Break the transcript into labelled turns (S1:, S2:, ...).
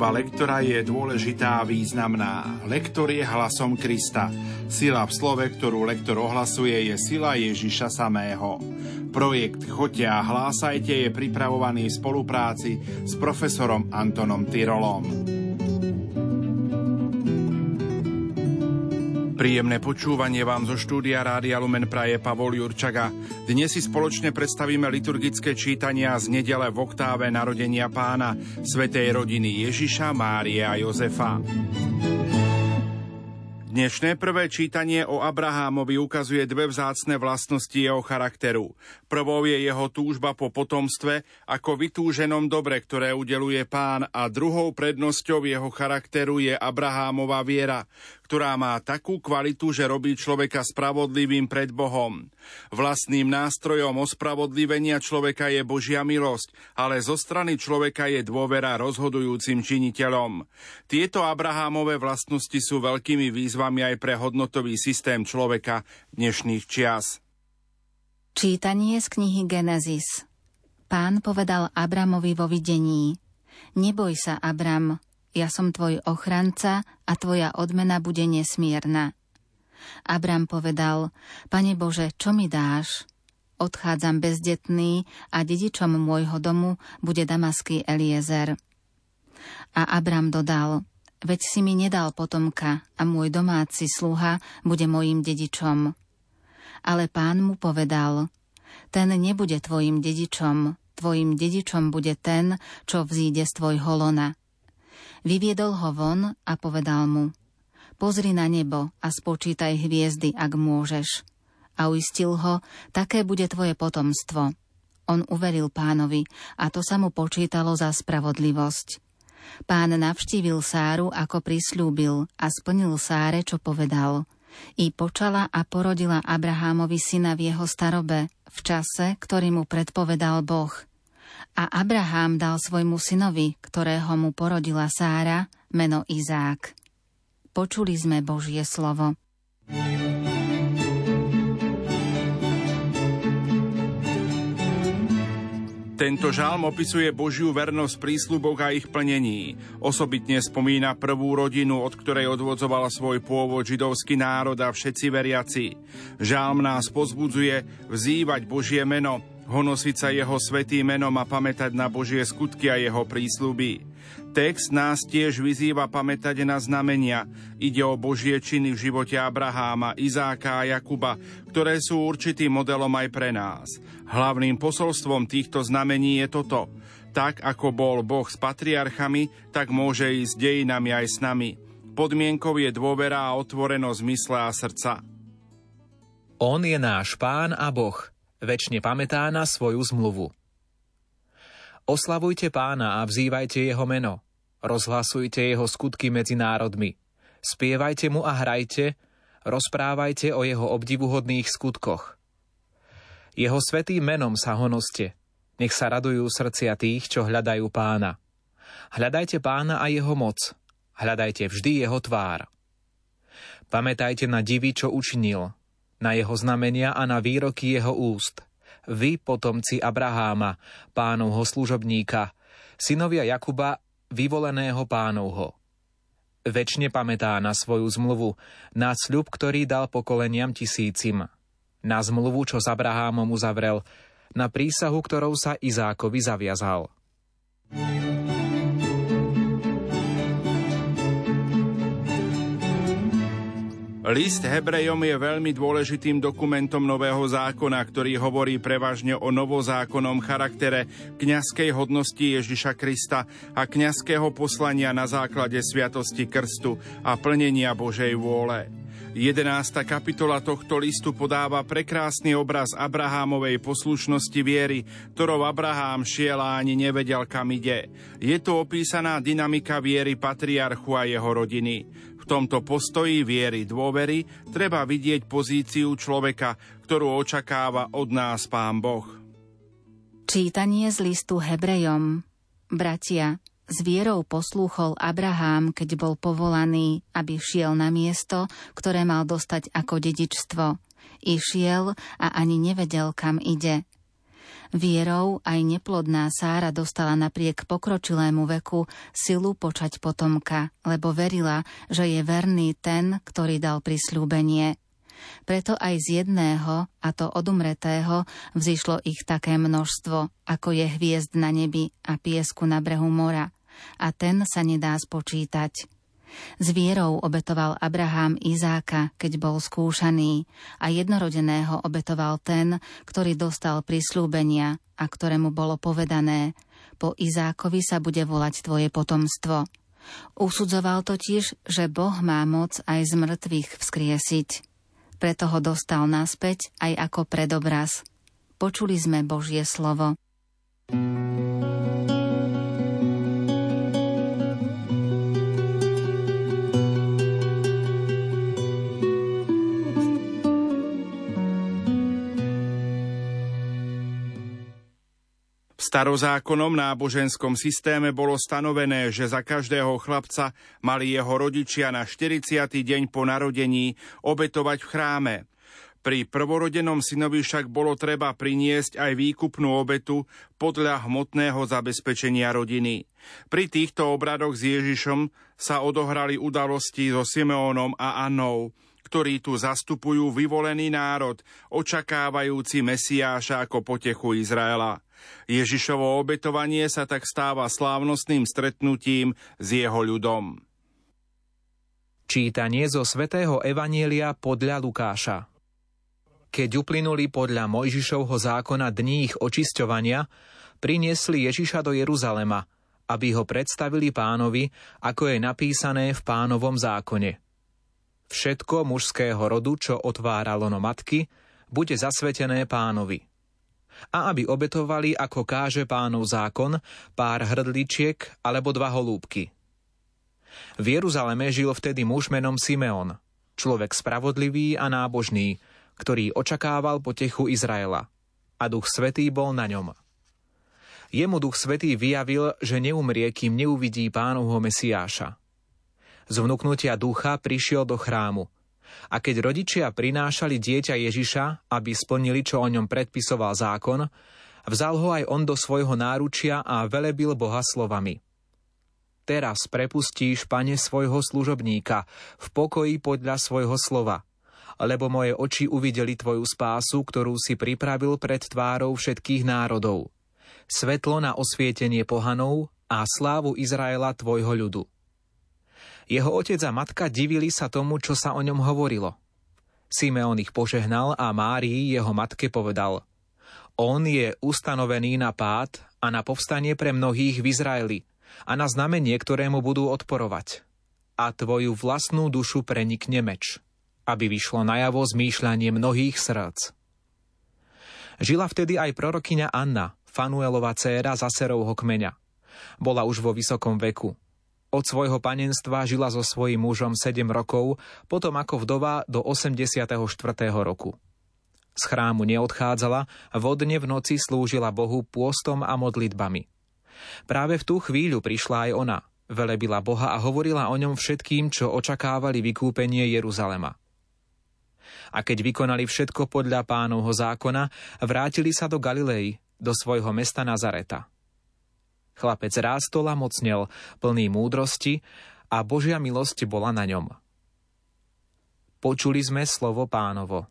S1: Služba lektora je dôležitá a významná. Lektor je hlasom Krista. Sila v slove, ktorú lektor ohlasuje, je sila Ježiša samého. Projekt Choďte a hlásajte je pripravovaný v spolupráci s profesorom Antonom Tyrolom. Príjemné počúvanie vám zo štúdia Rádia Lumen praje Pavol Jurčaga. Dnes si spoločne predstavíme liturgické čítania z nedele v oktáve narodenia pána, svetej rodiny Ježiša, Márie a Jozefa. Dnešné prvé čítanie o Abrahámovi ukazuje dve vzácne vlastnosti jeho charakteru. Prvou je jeho túžba po potomstve ako vytúženom dobre, ktoré udeluje pán a druhou prednosťou jeho charakteru je Abrahámova viera, ktorá má takú kvalitu, že robí človeka spravodlivým pred Bohom. Vlastným nástrojom ospravodlivenia človeka je Božia milosť, ale zo strany človeka je dôvera rozhodujúcim činiteľom. Tieto Abrahámové vlastnosti sú veľkými výzvami aj pre hodnotový systém človeka dnešných čias.
S2: Čítanie z knihy Genesis Pán povedal Abramovi vo videní Neboj sa, Abram, ja som tvoj ochranca a tvoja odmena bude nesmierna. Abram povedal, Pane Bože, čo mi dáš? Odchádzam bezdetný a dedičom môjho domu bude damaský Eliezer. A Abram dodal, veď si mi nedal potomka a môj domáci sluha bude mojim dedičom. Ale pán mu povedal, ten nebude tvojim dedičom, tvojim dedičom bude ten, čo vzíde z tvojho lona. Vyviedol ho von a povedal mu, pozri na nebo a spočítaj hviezdy, ak môžeš. A uistil ho, také bude tvoje potomstvo. On uveril pánovi a to sa mu počítalo za spravodlivosť. Pán navštívil Sáru, ako prislúbil a splnil Sáre, čo povedal. I počala a porodila Abrahámovi syna v jeho starobe, v čase, ktorý mu predpovedal Boh – a Abraham dal svojmu synovi, ktorého mu porodila Sára, meno Izák. Počuli sme Božie slovo.
S1: Tento žalm opisuje Božiu vernosť prísľuboch a ich plnení. Osobitne spomína prvú rodinu, od ktorej odvodzoval svoj pôvod židovský národ a všetci veriaci. Žalm nás pozbudzuje vzývať Božie meno, honosiť sa jeho svetým menom a pamätať na Božie skutky a jeho prísľuby. Text nás tiež vyzýva pamätať na znamenia. Ide o Božie činy v živote Abraháma, Izáka a Jakuba, ktoré sú určitým modelom aj pre nás. Hlavným posolstvom týchto znamení je toto. Tak ako bol Boh s patriarchami, tak môže ísť dejinami aj s nami. Podmienkou je dôvera a otvorenosť mysle a srdca.
S3: On je náš pán a Boh, väčšine pamätá na svoju zmluvu. Oslavujte pána a vzývajte jeho meno. Rozhlasujte jeho skutky medzi národmi. Spievajte mu a hrajte, rozprávajte o jeho obdivuhodných skutkoch. Jeho svetým menom sa honoste. Nech sa radujú srdcia tých, čo hľadajú pána. Hľadajte pána a jeho moc. Hľadajte vždy jeho tvár. Pamätajte na divy, čo učinil, na jeho znamenia a na výroky jeho úst. Vy, potomci Abraháma, pánovho služobníka, synovia Jakuba, vyvoleného pánovho. Večne pamätá na svoju zmluvu, na sľub, ktorý dal pokoleniam tisícim, na zmluvu, čo s Abrahámom uzavrel, na prísahu, ktorou sa Izákovi zaviazal. thank you
S1: List Hebrejom je veľmi dôležitým dokumentom Nového zákona, ktorý hovorí prevažne o novozákonnom charaktere kňazskej hodnosti Ježiša Krista a kňazského poslania na základe sviatosti krstu a plnenia Božej vôle. 11. kapitola tohto listu podáva prekrásny obraz Abrahámovej poslušnosti viery, ktorou Abrahám šiel a ani nevedel, kam ide. Je tu opísaná dynamika viery patriarchu a jeho rodiny tomto postoji viery dôvery treba vidieť pozíciu človeka, ktorú očakáva od nás Pán Boh.
S2: Čítanie z listu Hebrejom Bratia, s vierou poslúchol Abrahám, keď bol povolaný, aby šiel na miesto, ktoré mal dostať ako dedičstvo. Išiel a ani nevedel, kam ide. Vierou aj neplodná Sára dostala napriek pokročilému veku silu počať potomka, lebo verila, že je verný ten, ktorý dal prisľúbenie. Preto aj z jedného, a to odumretého, vzýšlo ich také množstvo, ako je hviezd na nebi a piesku na brehu mora. A ten sa nedá spočítať. S vierou obetoval Abraham Izáka, keď bol skúšaný, a jednorodeného obetoval ten, ktorý dostal prislúbenia a ktorému bolo povedané, po Izákovi sa bude volať tvoje potomstvo. Usudzoval totiž, že Boh má moc aj z mŕtvych vzkriesiť. Preto ho dostal naspäť aj ako predobraz. Počuli sme Božie slovo. thank you
S1: starozákonnom náboženskom systéme bolo stanovené, že za každého chlapca mali jeho rodičia na 40. deň po narodení obetovať v chráme. Pri prvorodenom synovi však bolo treba priniesť aj výkupnú obetu podľa hmotného zabezpečenia rodiny. Pri týchto obradoch s Ježišom sa odohrali udalosti so Simeónom a Annou, ktorí tu zastupujú vyvolený národ, očakávajúci Mesiáša ako potechu Izraela. Ježišovo obetovanie sa tak stáva slávnostným stretnutím s jeho ľudom.
S3: Čítanie zo svätého Evanielia podľa Lukáša Keď uplynuli podľa Mojžišovho zákona dní ich očisťovania, priniesli Ježiša do Jeruzalema, aby ho predstavili pánovi, ako je napísané v pánovom zákone. Všetko mužského rodu, čo otváralo no matky, bude zasvetené pánovi a aby obetovali, ako káže pánov zákon, pár hrdličiek alebo dva holúbky. V Jeruzaleme žil vtedy muž menom Simeon, človek spravodlivý a nábožný, ktorý očakával potechu Izraela. A duch svetý bol na ňom. Jemu duch svetý vyjavil, že neumrie, kým neuvidí pánovho Mesiáša. Z vnúknutia ducha prišiel do chrámu – a keď rodičia prinášali dieťa Ježiša, aby splnili, čo o ňom predpisoval zákon, vzal ho aj on do svojho náručia a velebil Boha slovami. Teraz prepustíš, pane, svojho služobníka v pokoji podľa svojho slova, lebo moje oči uvideli tvoju spásu, ktorú si pripravil pred tvárou všetkých národov. Svetlo na osvietenie pohanov a slávu Izraela tvojho ľudu. Jeho otec a matka divili sa tomu, čo sa o ňom hovorilo. Simeon ich požehnal a Márii, jeho matke, povedal On je ustanovený na pád a na povstanie pre mnohých v Izraeli a na znamenie, ktorému budú odporovať. A tvoju vlastnú dušu prenikne meč, aby vyšlo najavo zmýšľanie mnohých srdc. Žila vtedy aj prorokyňa Anna, Fanuelova dcéra Zaserovho kmeňa. Bola už vo vysokom veku, od svojho panenstva žila so svojím mužom 7 rokov, potom ako vdova do 84. roku. Z chrámu neodchádzala, vodne v noci slúžila Bohu pôstom a modlitbami. Práve v tú chvíľu prišla aj ona, velebila Boha a hovorila o ňom všetkým, čo očakávali vykúpenie Jeruzalema. A keď vykonali všetko podľa pánovho zákona, vrátili sa do Galilei, do svojho mesta Nazareta. Chlapec rástol a mocnel, plný múdrosti a Božia milosť bola na ňom. Počuli sme slovo pánovo.